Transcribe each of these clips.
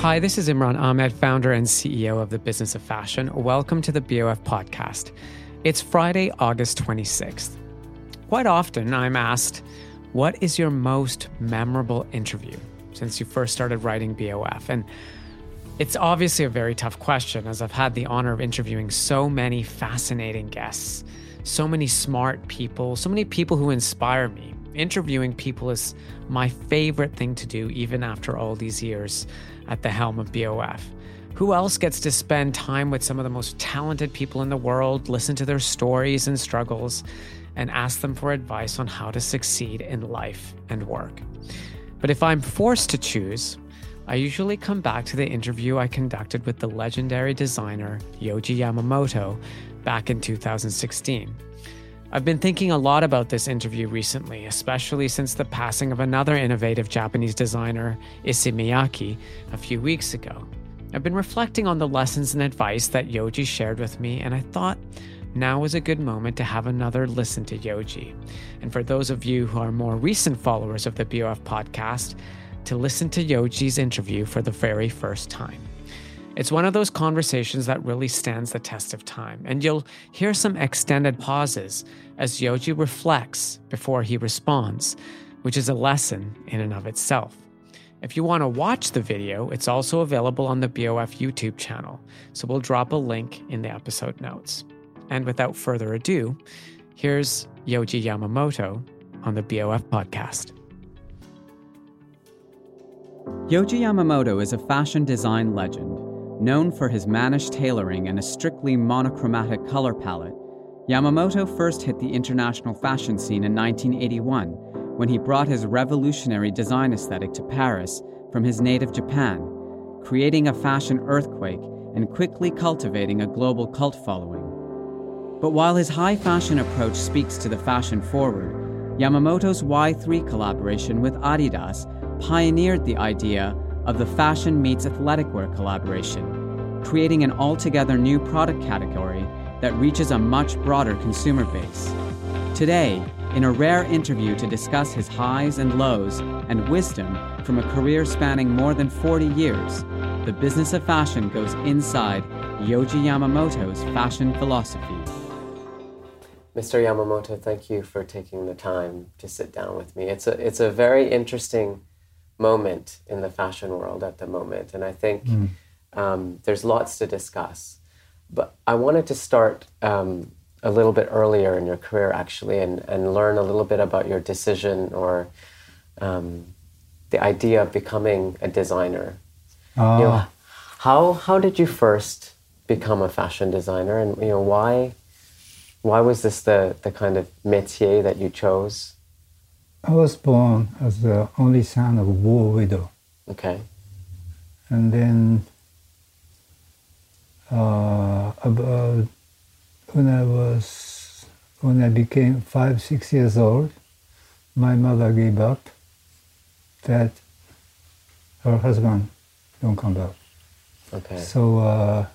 Hi, this is Imran Amed, founder and CEO of the Business of Fashion. Welcome to the BOF podcast. It's Friday, August 26th. Quite often, I'm asked, What is your most memorable interview since you first started writing BOF? And it's obviously a very tough question, as I've had the honor of interviewing so many fascinating guests, so many smart people, so many people who inspire me. Interviewing people is my favorite thing to do, even after all these years at the helm of BOF. Who else gets to spend time with some of the most talented people in the world, listen to their stories and struggles, and ask them for advice on how to succeed in life and work? But if I'm forced to choose, I usually come back to the interview I conducted with the legendary designer Yohji Yamamoto back in 2016. I've been thinking a lot about this interview recently, especially since the passing of another innovative Japanese designer, Issey Miyake, a few weeks ago. I've been reflecting on the lessons and advice that Yohji shared with me, and I thought now was a good moment to have another listen to Yohji. And for those of you who are more recent followers of the BOF podcast, to listen to Yohji's interview for the very first time. It's one of those conversations that really stands the test of time, and you'll hear some extended pauses as Yohji reflects before he responds, which is a lesson in and of itself. If you want to watch the video, it's also available on the BOF YouTube channel, so we'll drop a link in the episode notes. And without further ado, here's Yohji Yamamoto on the BOF podcast. Yohji Yamamoto is a fashion design legend. Known for his mannish tailoring and a strictly monochromatic color palette, Yamamoto first hit the international fashion scene in 1981 when he brought his revolutionary design aesthetic to Paris from his native Japan, creating a fashion earthquake and quickly cultivating a global cult following. But while his high fashion approach speaks to the fashion forward, Yamamoto's Y3 collaboration with Adidas pioneered the idea of the fashion meets athletic wear collaboration, creating an altogether new product category that reaches a much broader consumer base. Today, in a rare interview to discuss his highs and lows and wisdom from a career spanning more than 40 years, the business of fashion goes inside Yohji Yamamoto's fashion philosophy. Mr. Yamamoto, thank you for taking the time to sit down with me. It's a it's a very interesting moment in the fashion world at the moment, and I think um, there's lots to discuss. But I wanted to start um, a little bit earlier in your career, actually, and, and learn a little bit about your decision or um, the idea of becoming a designer. You know, Ah, how how did you first become a fashion designer, and you know why why was this the the kind of métier that you chose? I was born as the only son of a war widow. Okay, And then uh, about when I was when I became five six years old, my mother gave up that her husband don't come back. okay, So uh,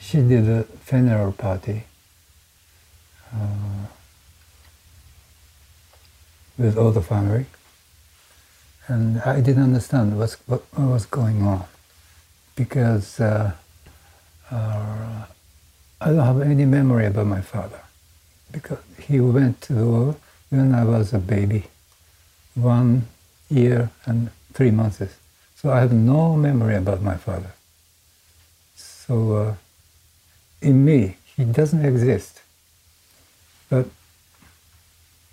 she did a funeral party uh, with all the family, and I didn't understand what's, what, what was going on because uh, uh, I don't have any memory about my father because he went to the war when I was a baby, one year and three months. So I have no memory about my father. So uh, in me, he doesn't exist. But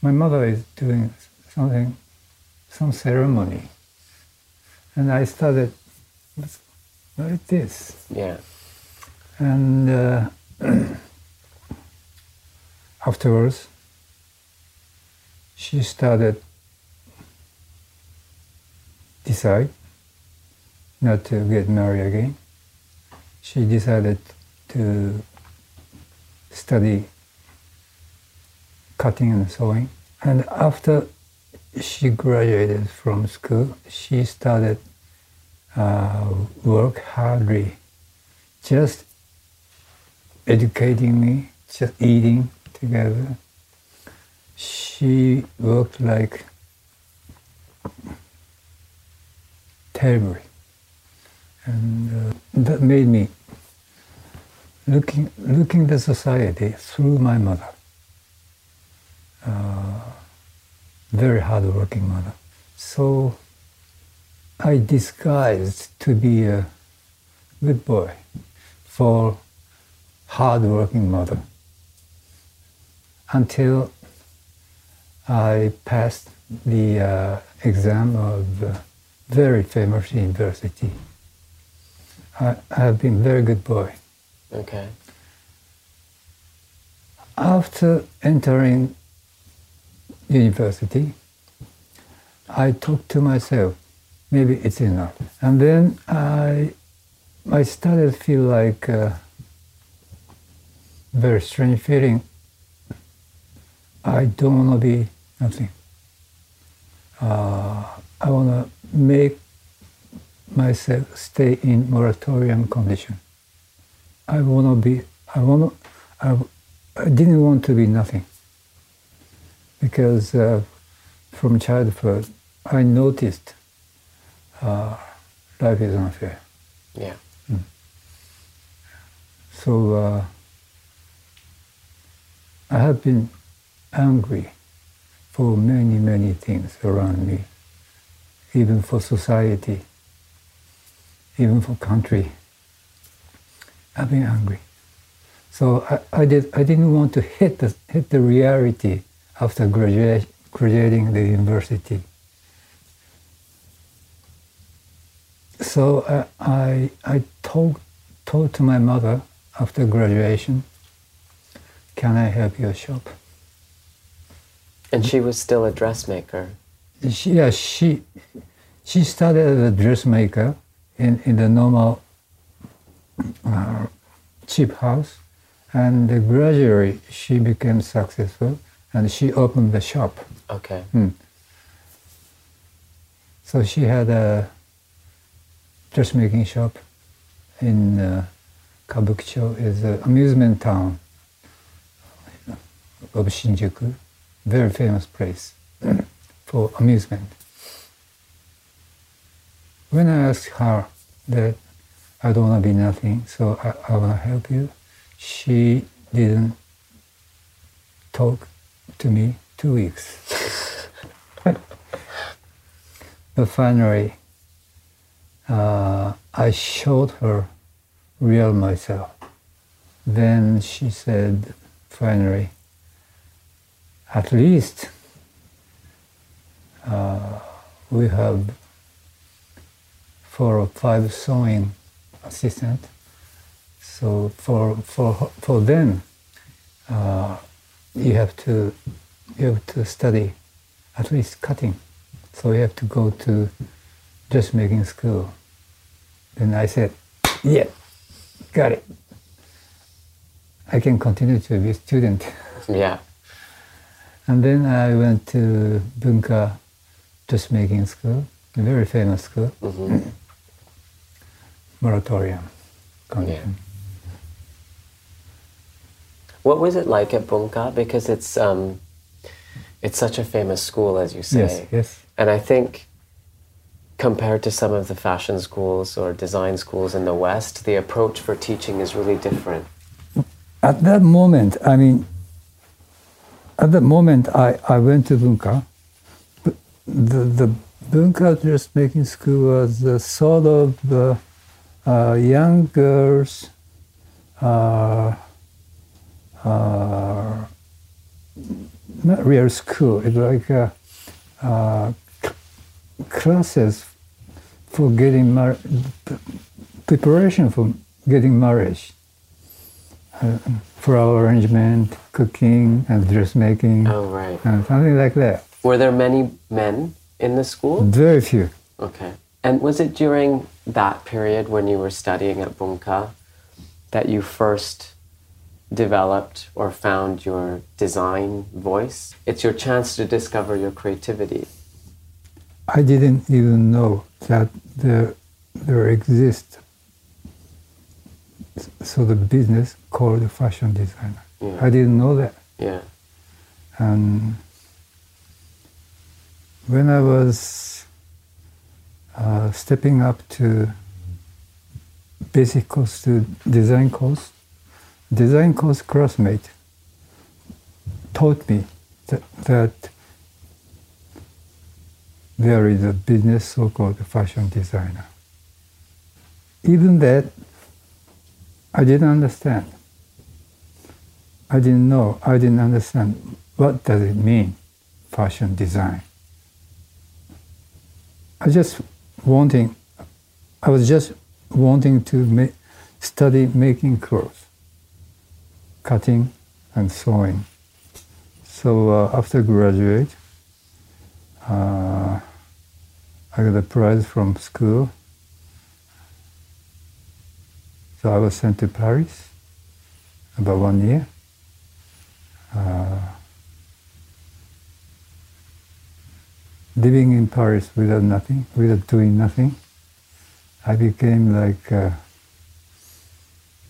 my mother is doing something, some ceremony. And I started, what's, this? yeah, And uh, afterwards, she started decide not to get married again. She decided to study cutting and sewing. And after she graduated from school, she started uh, work hardly, just educating me, just eating together. She worked like terribly, and uh, that made me looking looking the society through my mother. Uh, very hardworking mother. So I disguised to be a good boy for hardworking mother until I passed the uh, exam of a very famous university. I, I have been very good boy. okay, After entering university, I talked to myself, maybe it's enough. And then I, I started feel like a very strange feeling. I don't want to be nothing. Uh, I want to make myself stay in moratorium condition. I want to be, I want to, I, I didn't want to be nothing because uh, from childhood I noticed uh, life is unfair. yeah, So uh, I have been angry for many, many things around me, even for society, even for country. I've been angry. So I, I, did, I didn't want to hit the, hit the reality after graduating the university. So uh, I, I told, told to my mother after graduation, can I help your shop? and she was still a dressmaker. She, yeah, she, she started as a dressmaker in, in the normal uh, cheap house, and gradually she became successful, and she opened the shop. Okay, So she had a dressmaking shop in uh, Kabukicho, is an amusement town of Shinjuku, very famous place for amusement. When I asked her, that I don't want to be nothing, so I, I want to help you. She didn't talk to me two weeks. but finally, uh, I showed her real myself. Then she said, finally, at least uh, we have four or five sewing assistant. So for for for them, uh, you have to you have to study at least cutting. So you have to go to dressmaking school. Then I said, yeah, got it. I can continue to be a student. Yeah. And then I went to Bunka dressmaking school, a very famous school, hmm moratorium. Yeah. What was it like at Bunka? Because it's um, it's such a famous school, as you say. Yes, yes. And I think compared to some of the fashion schools or design schools in the West, the approach for teaching is really different. At that moment, I mean, at that moment, I, I went to Bunka. The, the Bunka dressmaking school was a sort of uh, uh, young girls, uh, uh, not real school, it's like uh, uh, classes for getting married, preparation for getting marriage uh, flower arrangement, cooking, and dressmaking, Oh, right. and something like that. Were there many men in the school? Very few. Okay. And was it during that period when you were studying at Bunka that you first developed or found your design voice? It's your chance to discover your creativity. I didn't even know that there there exists so the business called a fashion designer. Yeah. I didn't know that. Yeah. And when I was uh, stepping up to basic course to design course, design course classmate taught me that, that there is a business so-called fashion designer. Even that, I didn't understand. I didn't know. I didn't understand what does it mean, fashion design. I just wanting, I was just wanting to ma- study making clothes, cutting and sewing. So uh, after graduate, uh, I got a prize from school. So I was sent to Paris about one year. Uh, living in Paris without nothing, without doing nothing, I became like a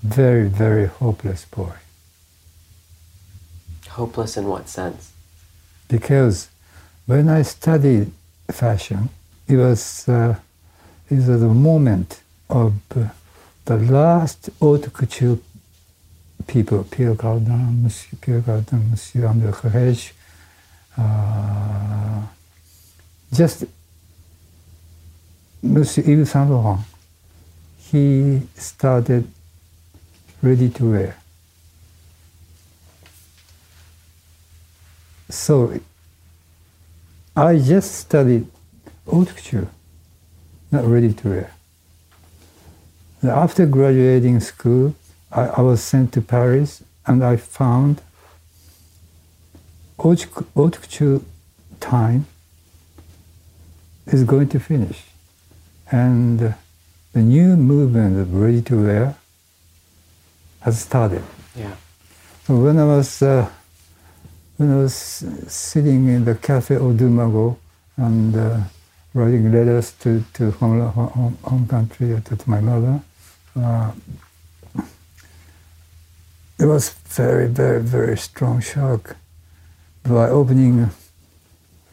very, very hopeless boy. Hopeless in what sense? because when I studied fashion, it was uh, it was the moment of uh, the last haute couture people, Pierre Cardin, Monsieur Pierre Cardin, Monsieur André Courrèges, uh, just Monsieur Yves Saint Laurent. He started ready to wear. So I just studied haute couture, not ready to wear. After graduating school, I, I was sent to Paris and I found haute, haute couture time is going to finish. And the new movement of ready to wear has started. Yeah. So when I was uh, when I was sitting in the cafe au Deux Magots and uh, writing letters to to home, home, home country to, to my mother, uh, it was very very very strong shock by opening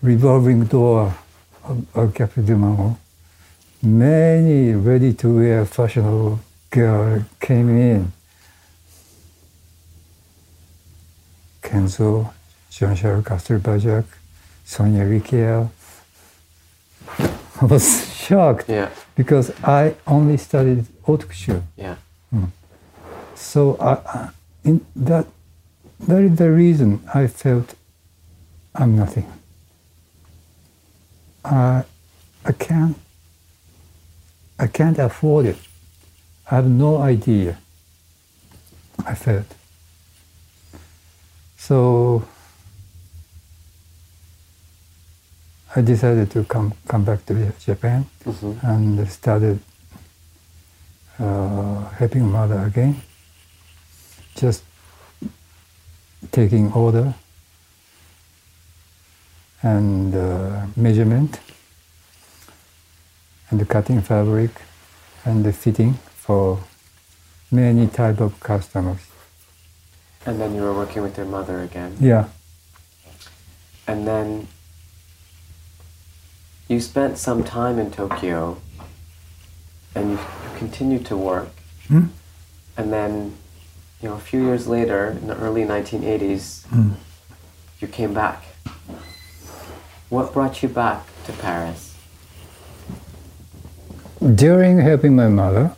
revolving door of, of Cafe Deux Magots. many ready-to-wear fashionable girl came in. Kenzo, Jean-Charles Castelbajac, Sonia Rykiel. I was shocked Yeah. because I only studied haute couture. Yeah. Hmm. So I, I- in that, that is the reason I felt I'm nothing. I, I can't, I can't afford it. I have no idea. I felt. So I decided to come come back to Japan hmm and started uh, helping mother again. Just taking order and uh, measurement and cutting fabric and the fitting for many type of customers. And then you were working with your mother again. Yeah, And then you spent some time in Tokyo and you continued to work. Hmm? And then, you know, a few years later, in the early 1980s, Hmm. you came back. What brought you back to Paris? during helping my mother,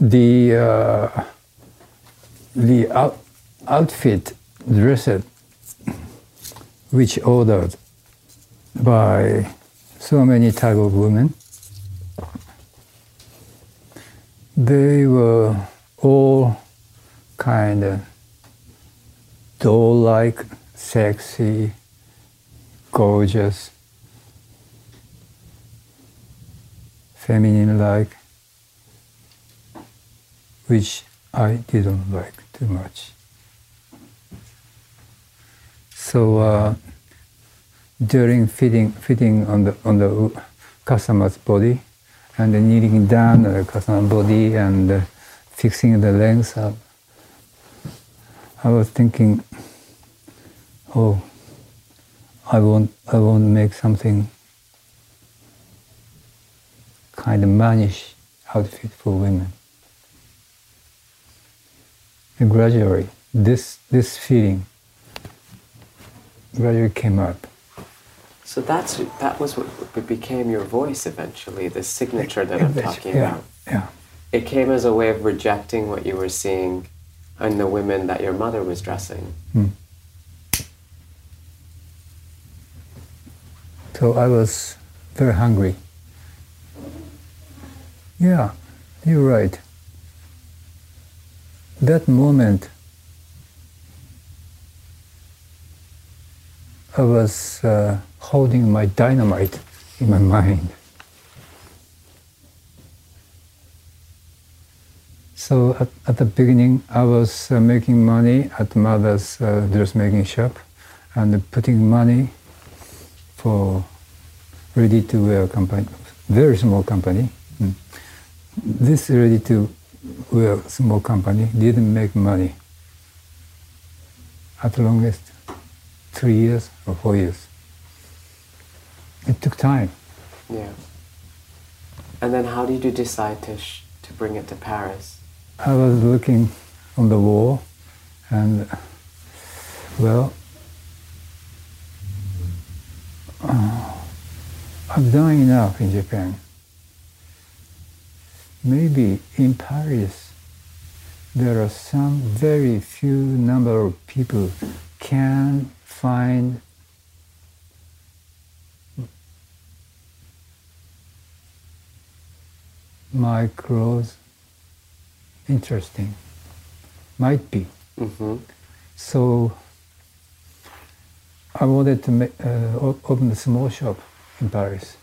the uh, the out, outfit dressed, which ordered by so many type of women, they were all kind of doll-like, sexy, gorgeous, feminine like, which I didn't like too much. So uh, during fitting fitting on the on the customer's body and then kneading down on the customer's body and uh, fixing the length up, I was thinking, oh, I want I want to make something kind of mannish outfit for women. And gradually, this this feeling gradually came up. So that's that was what became your voice eventually, the signature that I'm talking yeah, about. yeah. It came as a way of rejecting what you were seeing in the women that your mother was dressing. So I was very hungry. Yeah, you're right. That moment, I was uh, holding my dynamite in my mind. So at, at the beginning, I was uh, making money at mother's uh, dressmaking shop and putting money for ready-to-wear company, very small company. Mm. This ready-to-wear small company didn't make money. At the longest, three years or four years. It took time. Yeah. And then how did you decide to sh- to bring it to Paris? I was looking on the wall, and well, uh, I've done enough in Japan. Maybe in Paris, there are some very few number of people can find my clothes interesting. Might be. Mm-hmm. So I wanted to make, uh, open a small shop in Paris.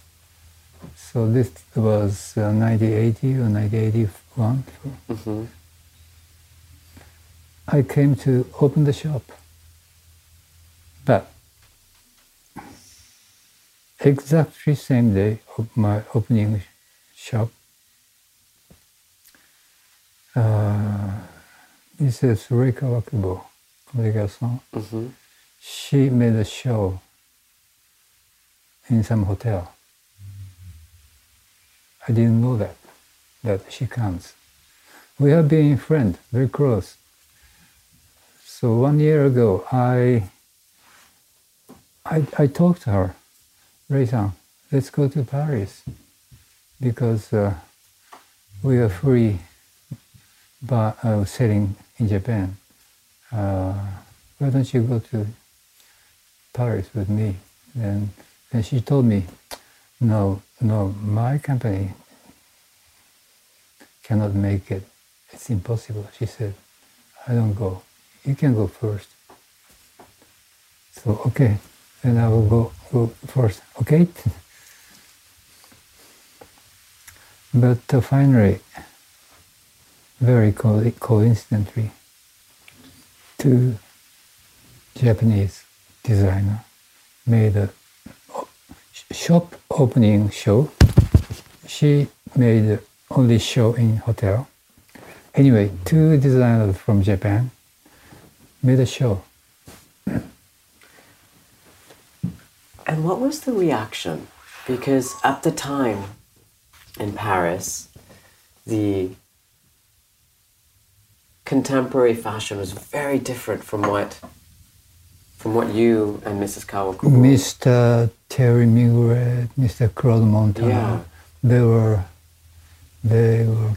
So this was uh, 1980 or 1981. Mm-hmm. I came to open the shop. But exactly same day of my opening shop, uh, Mrs. Rei Kawakubo, communication, Mm-hmm. she made a show in some hotel. I didn't know that, that she comes. We have been friends, very close. So one year ago, I, I, I talked to her, Rei-san, let's go to Paris because uh, we are free but uh, sailing in Japan. Uh, why don't you go to Paris with me? And, and she told me, no, no, my company cannot make it. It's impossible. She said, I don't go. You can go first. So, okay, then I will go, go first. Okay? but uh, finally, very co- coincidentally, two Japanese designer made a shop opening show. She made only show in hotel. Anyway, two designers from Japan made a show. And what was the reaction? Because at the time in Paris, the contemporary fashion was very different from what from what you and Mrs. Cowell Kawakubo. Mr. Thierry Mugler, Mr. Claude Montana, Yeah. they were, they were,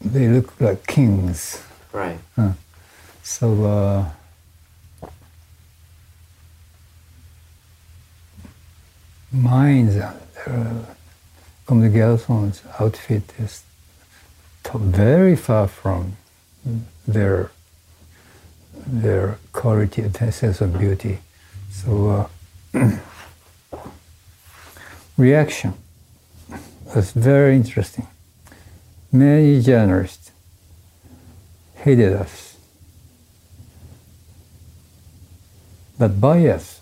they looked like kings. Right. Huh. So uh, mine's uh, Comme des Garçons outfit is very far from their their quality and sense of beauty. So uh, reaction was very interesting. Many journalists hated us. But buyers,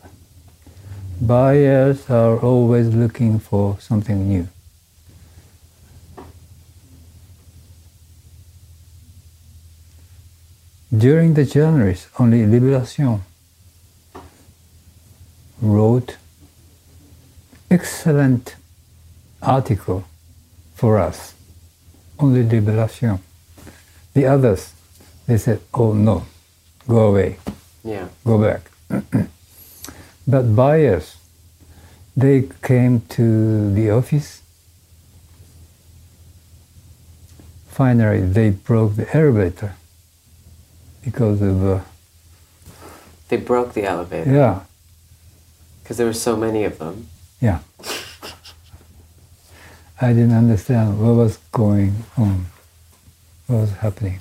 buyers are always looking for something new. During the journalists, only Libération wrote excellent article for us. Only Libération. The others, they said, oh no, go away, Yeah. go back. but buyers, they came to the office. Finally, they broke the elevator because of, uh, They broke the elevator yeah, because there were so many of them. yeah. I didn't understand what was going on, what was happening.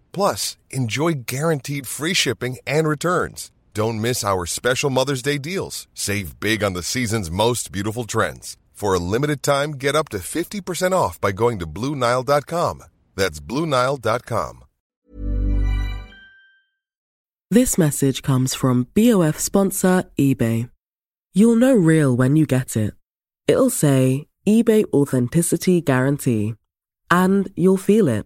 Plus, enjoy guaranteed free shipping and returns. Don't miss our special Mother's Day deals. Save big on the season's most beautiful trends. For a limited time, get up to 50% off by going to BlueNile.com. That's BlueNile.com. This message comes from BOF sponsor eBay. You'll know real when you get it. It'll say eBay Authenticity Guarantee. And you'll feel it.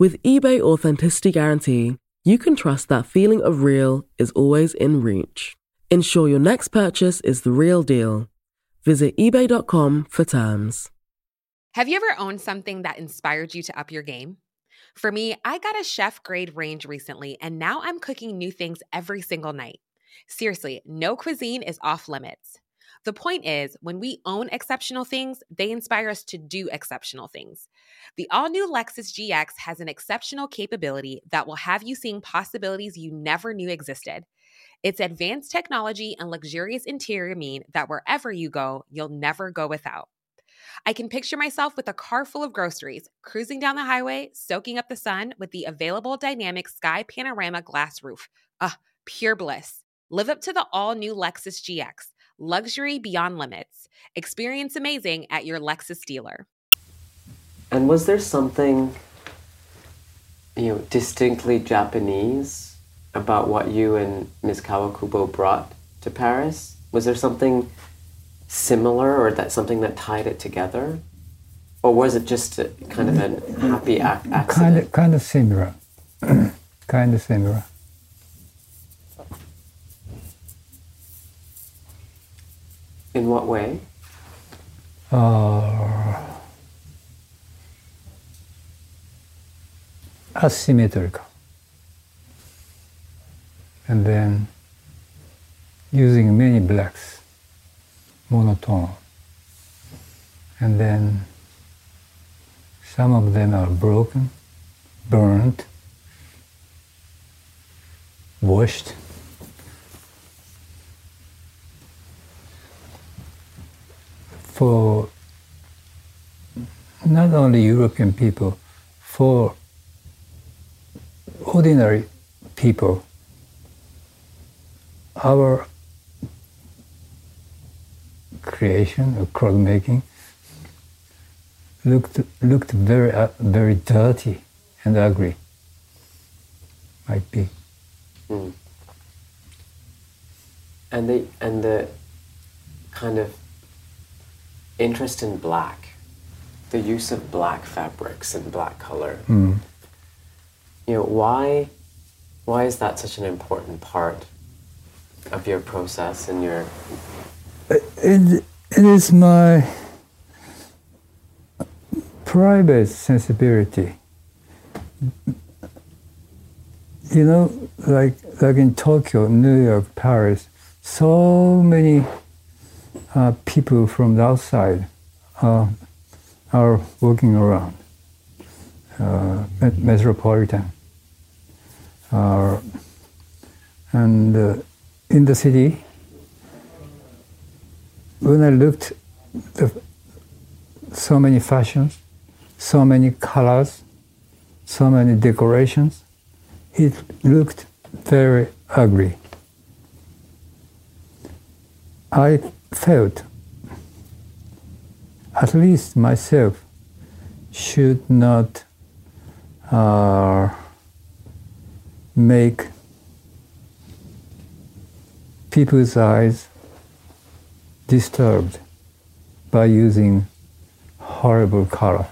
With eBay Authenticity Guarantee, you can trust that feeling of real is always in reach. Ensure your next purchase is the real deal. Visit eBay.com for terms. Have you ever owned something that inspired you to up your game? For me, I got a chef grade range recently, and now I'm cooking new things every single night. Seriously, no cuisine is off limits. The point is, when we own exceptional things, they inspire us to do exceptional things. The all new Lexus GX has an exceptional capability that will have you seeing possibilities you never knew existed. Its advanced technology and luxurious interior mean that wherever you go, you'll never go without. I can picture myself with a car full of groceries, cruising down the highway, soaking up the sun with the available dynamic sky panorama glass roof. Ah, pure bliss. Live up to the all new Lexus GX. Luxury beyond limits. Experience amazing at your Lexus dealer. And was there something, you know, distinctly Japanese about what you and Ms. Kawakubo brought to Paris? Was there something similar or that something that tied it together? Or was it just a, kind of a happy ac- accident? Kind of, kind of similar. kind of similar. In what way? Uh, asymmetrical. And then using many blacks, monotone. And then some of them are broken, burned, washed. For not only European people, for ordinary people, our creation of cloth making looked looked very uh, very dirty and ugly. Might be. Mm. And the and the kind of interest in black, the use of black fabrics and black color. Mm. You know why? Why is that such an important part of your process and your? It, it is my private sensibility. You know, like like in Tokyo, New York, Paris, so many uh, people from the outside uh, are walking around uh, metropolitan. Uh, and uh, in the city, when I looked the so many fashions, so many colors, so many decorations, it looked very ugly. I felt at least myself should not uh, make people's eyes disturbed by using horrible color.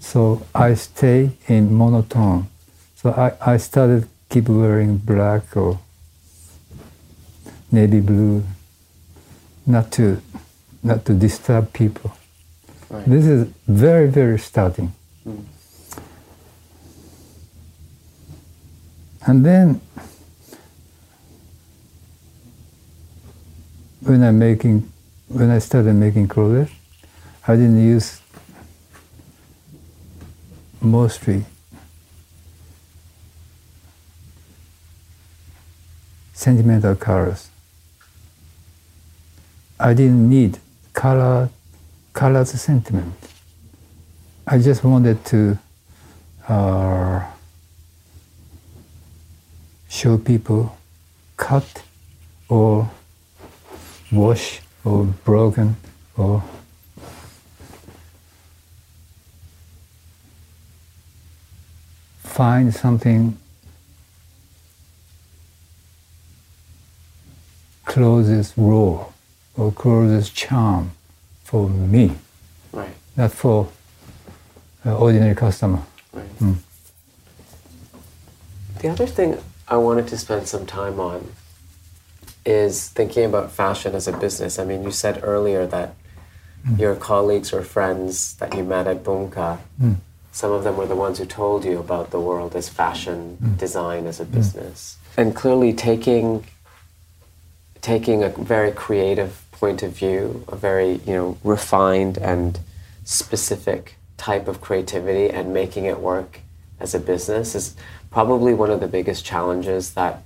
So I stay in monotone. So I, I started keep wearing black or navy blue, not to not to disturb people. Right. This is very very starting. Mm. And then when I making when I started making clothes, I didn't use mostly sentimental colors. I didn't need color colors sentiment. I just wanted to uh, show people cut or wash or broken or find something closest raw or closest charm for me, Right. not for uh, ordinary customer. Right. Mm. The other thing I wanted to spend some time on is thinking about fashion as a business. I mean, you said earlier that hmm. your colleagues or friends that you met at Bunka, Mm. some of them were the ones who told you about the world as fashion hmm. design as a hmm. business. And clearly taking taking a very creative point of view, a very, you know, refined and specific type of creativity and making it work as a business is probably one of the biggest challenges that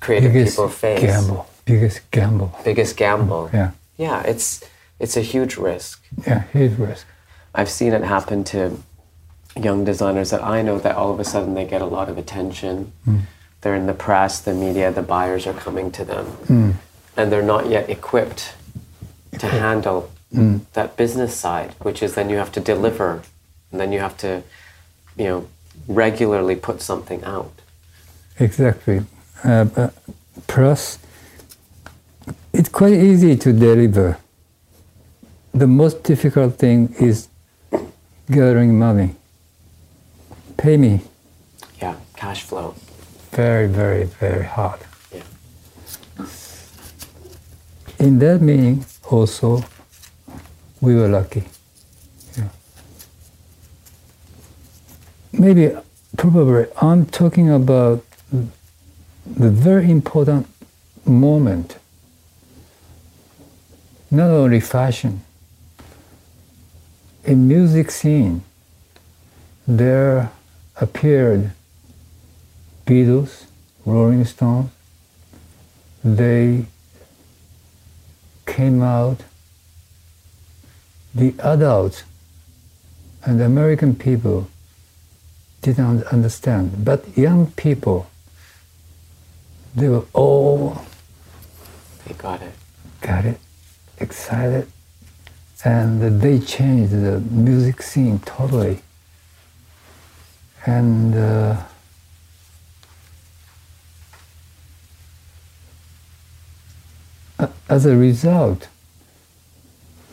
creative biggest people face. gamble, biggest gamble. Biggest gamble. Yeah, Yeah, it's it's a huge risk. yeah, huge risk. I've seen it happen to young designers that I know that all of a sudden they get a lot of attention. Mm. They're in the press, the media, the buyers are coming to them. Mm. And they're not yet equipped to handle Mm. that business side, which is then you have to deliver and then you have to, you know, regularly put something out. Exactly. Uh, plus, it's quite easy to deliver. The most difficult thing is gathering money. Pay me. Yeah, cash flow. Very, very, very hard. Yeah. In that meaning, also, we were lucky. Maybe, probably, I'm talking about the very important moment. Not only fashion. In music scene, there appeared Beatles, Rolling Stones. They came out. The adults and American people didn't understand, but young people, they were all They got it. got it, excited, and they changed the music scene totally. And uh, as a result,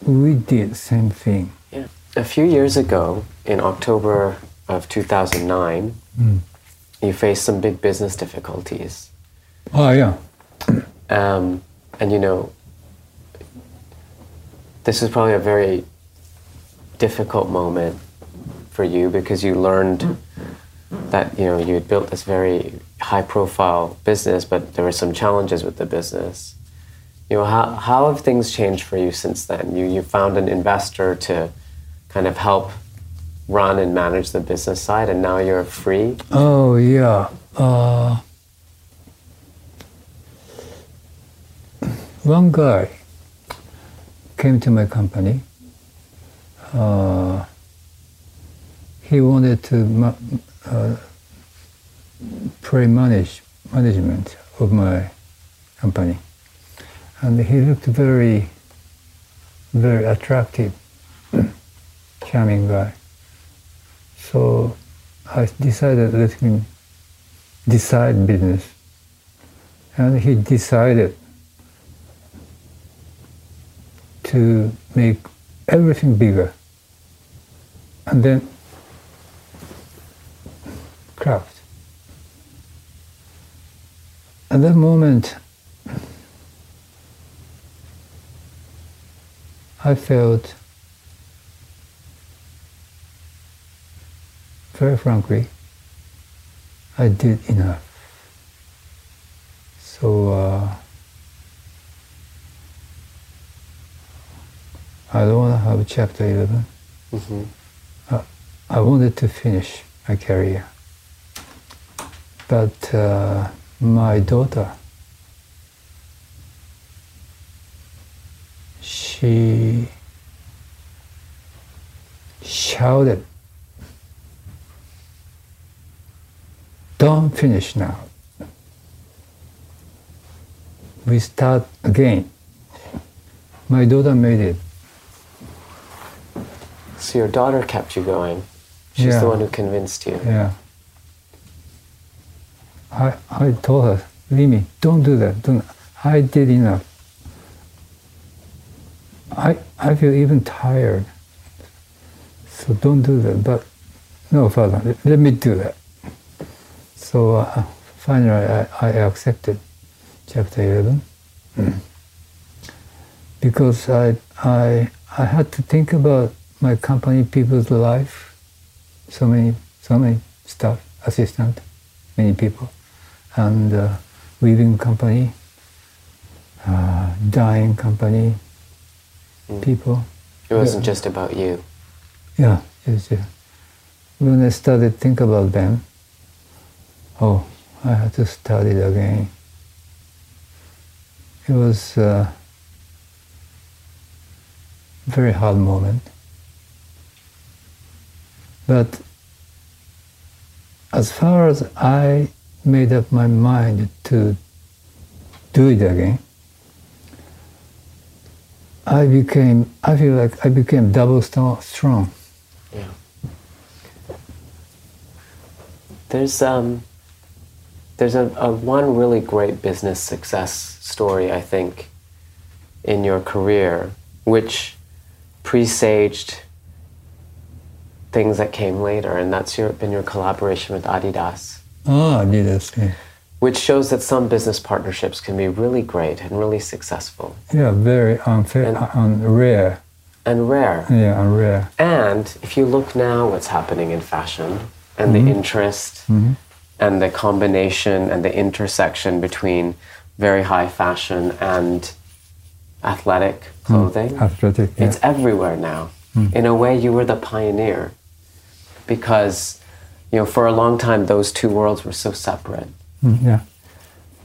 we did same thing. Yeah. A few years ago, in October of 2009, Mm. you faced some big business difficulties. Oh yeah, Um, and you know, this is probably a very difficult moment for you because you learned that you know you had built this very high-profile business, but there were some challenges with the business. You know, how how have things changed for you since then? You you found an investor to kind of help run and manage the business side, and now you're free. Oh yeah. Uh, one guy came to my company. Uh, he wanted to ma- uh, pre-manage management of my company, and he looked very, very attractive, charming guy. So I decided let him decide business. And he decided to make everything bigger. And then craft. At that moment, I felt very frankly, I did enough. So uh, I don't want to have chapter 11. Mm-hmm. Uh, I wanted to finish my career. But uh, my daughter, she shouted Don't finish now. We start again. My daughter made it So your daughter kept you going. She's Yeah. the one who convinced you. Yeah. I, I told her, Limi, don't do that. Don't. I did enough. I, I feel even tired. So don't do that. But no, Father, let, let me do that. So uh, finally, I, I accepted chapter 11 because I, I, I had to think about my company, people's life, so many, so many staff, assistant, many people, and uh, weaving company, uh, dyeing company, people. It wasn't Yeah. just about you. Yeah, yes, yeah. When I started to think about them, oh, I had to start it again. It was a very hard moment. But as far as I made up my mind to do it again, I became, I feel like I became double st- strong. Yeah. There's um there's a, a one really great business success story I think in your career which presaged things that came later and that's your been your collaboration with Adidas Ah, Adidas, yeah. which shows that some business partnerships can be really great and really successful Yeah, very unfair, un- rare. and rare. Yeah, and rare. And if you look now what's happening in fashion and the Mhm. interest Mhm. And the combination and the intersection between very high fashion and athletic clothing, Athletic, yeah. it's everywhere now. Mm. In a way, you were the pioneer because, you know, for a long time, those two worlds were so separate. Mm, yeah.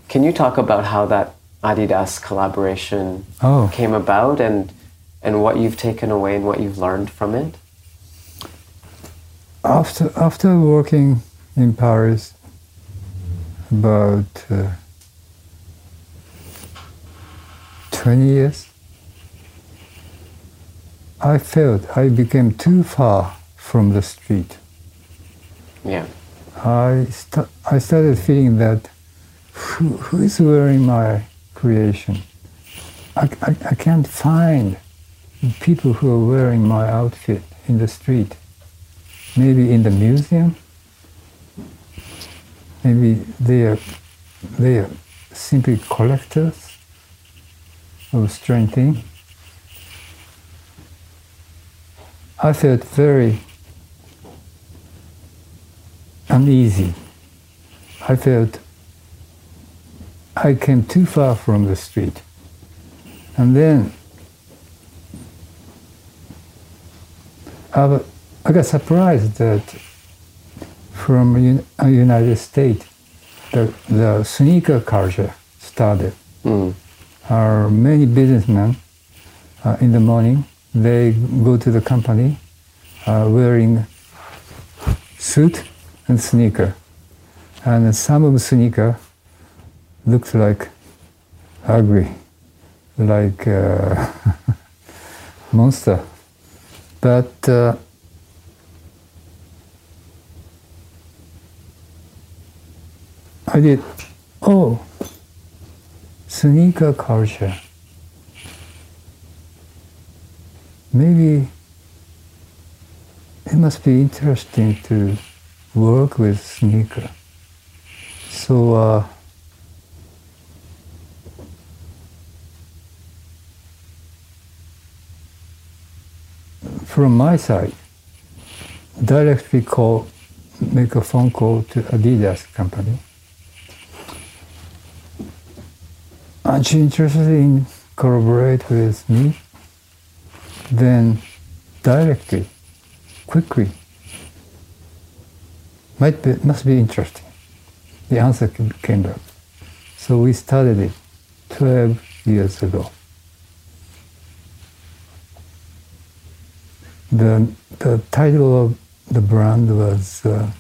Can you talk about how that Adidas collaboration Oh. came about and, and what you've taken away and what you've learned from it? After after working in Paris about uh, twenty years, I felt I became too far from the street. Yeah. I st- I started feeling that who, who is wearing my creation? I, I, I can't find people who are wearing my outfit in the street. Maybe in the museum. Maybe they are they are simply collectors of strange thing. I felt very uneasy. I felt I came too far from the street. And then I, I got surprised that from Un- uh, United States, the, the sneaker culture started. Mm. Are many businessmen uh, in the morning, they go to the company uh, wearing suit and sneaker. And some of the sneaker looks like ugly, like uh, monster. But I did, oh, sneaker culture. Maybe it must be interesting to work with sneaker. So uh, from my side, directly call, make a phone call to Adidas company. Aren't you interested in collaborate with me? Then directly, quickly, might be, must be interesting. The answer came- back. So we started it 12 years ago. The, the title of the brand was uh,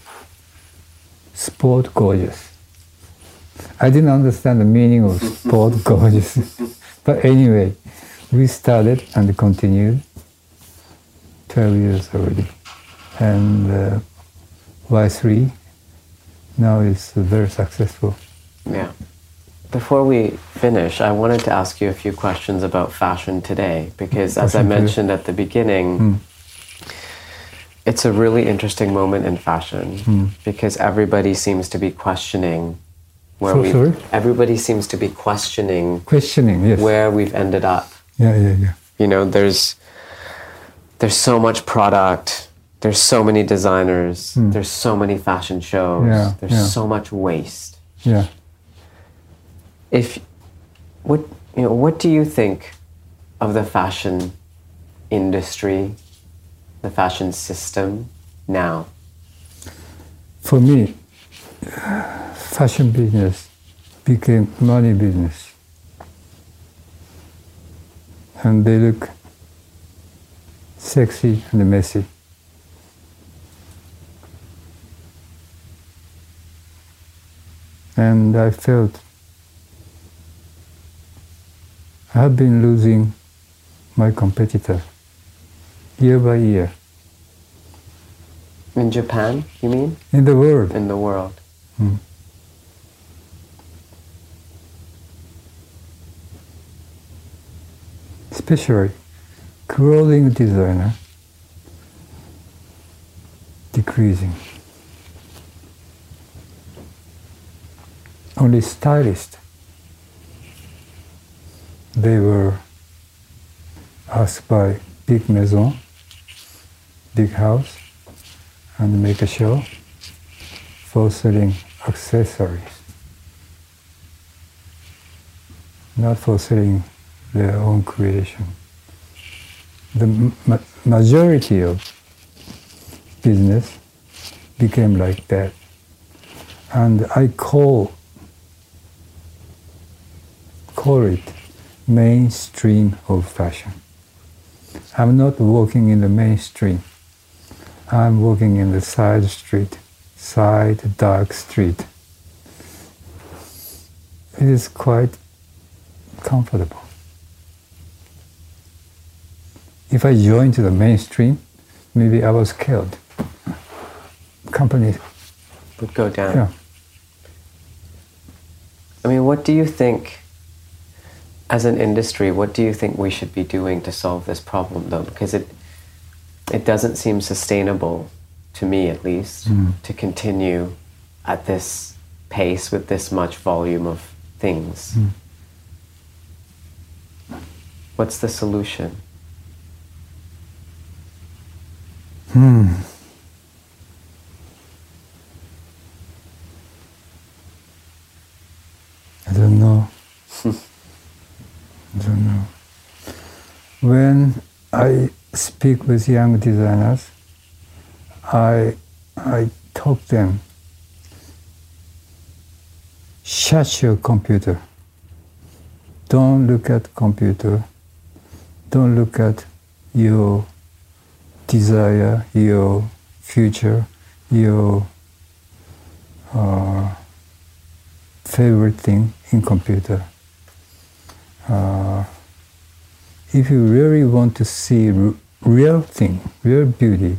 Sport Gorgeous. I didn't understand the meaning of Sport Gorgeous. but anyway, we started and continued 12 years already. And uh, Y3 now is very successful. Yeah. Before we finish, I wanted to ask you a few questions about fashion today because, as I Fashion today. mentioned at the beginning, Hmm. it's a really interesting moment in fashion Hmm. because everybody seems to be questioning where So- we. sorry? Everybody seems to be questioning Questioning, yes. where we've ended up. Yeah, yeah, yeah. You know, there's there's so much product. There's so many designers. Hmm. There's so many fashion shows. Yeah, there's yeah. so much waste. Yeah. if what you know what do you think of the fashion industry the fashion system now For me, fashion business became money business. And they look sexy and messy. And I felt I have been losing my competitor year by year in japan you mean in the world. in the world Mm. Especially clothing designer decreasing. Only stylist. They were asked by big maison, big house, and make a show for selling accessories, not for selling their own creation. The ma- majority of business became like that. And I call, call it mainstream of fashion. I'm not walking in the mainstream. I'm walking in the side street, side dark street. It is quite comfortable. If I joined the mainstream, maybe I was killed. Company, would go down yeah. i mean what do you think as an industry what do you think we should be doing to solve this problem though because it it doesn't seem sustainable to me at least Mm. to continue at this pace with this much volume of things Mm. what's the solution Hmm. I don't know. I don't know. When I speak with young designers, I I talk them. Shut your computer. Don't look at computer. Don't look at your desire, your future, your uh, favorite thing in computer. Uh, if you really want to see r- real thing, real beauty,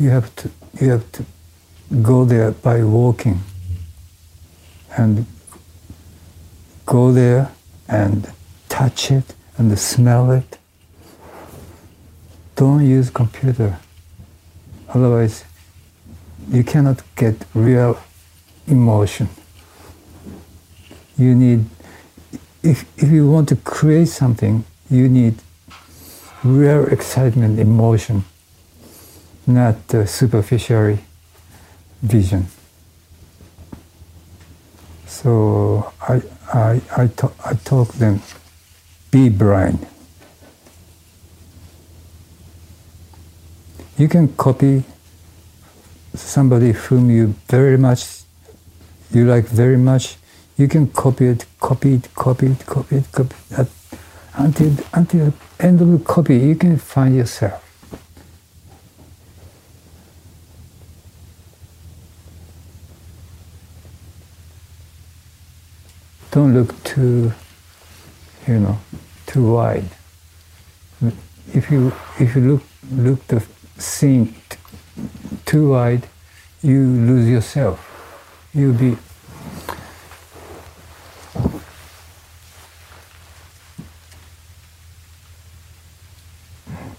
you have to you have to go there by walking and go there and touch it and smell it don't use computer. Otherwise you cannot get real emotion. You need if, if you want to create something you need real excitement emotion not uh, superficial vision. So I, I, I, ta- I them. Be blind you can copy somebody whom you very much you like very much. You can copy it copy it copy it copy it copy it At- until until end of the copy you can find yourself. Don't look too you know too wide. If you if you look look the scene t- too wide, you lose yourself. You'll be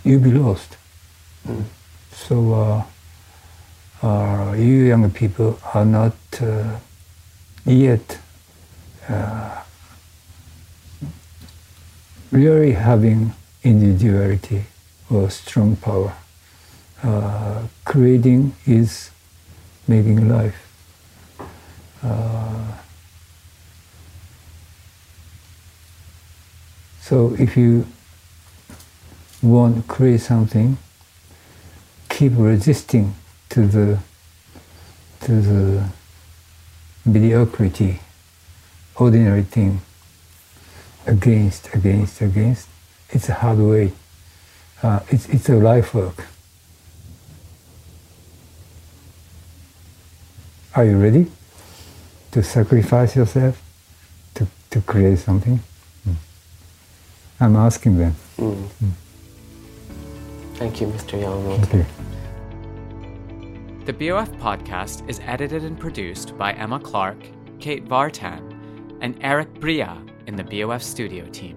you'll be lost. So uh, uh, you young people are not uh, yet uh, really having individuality or strong power. Uh, creating is making life. Uh, so if you want to create something, keep resisting to the to the mediocrity, ordinary thing, against, against, against. It's a hard way. Uh, it's, it's a life work. Are you ready to sacrifice yourself to, to create something? Mm. I'm asking them. Mm. Mm. Thank you, Mr. Yamamoto. Thank you. The BOF podcast is edited and produced by Emma Clark, Kate Vartan, and Eric Bria in the BOF studio team.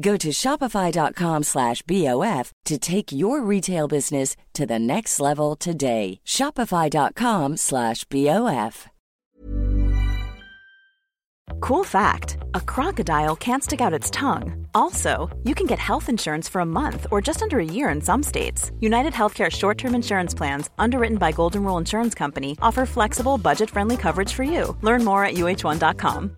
Go to shopify.com slash BOF to take your retail business to the next level today. Shopify.com slash BOF. Cool fact a crocodile can't stick out its tongue. Also, you can get health insurance for a month or just under a year in some states. United Healthcare short term insurance plans, underwritten by Golden Rule Insurance Company, offer flexible, budget friendly coverage for you. Learn more at uh1.com.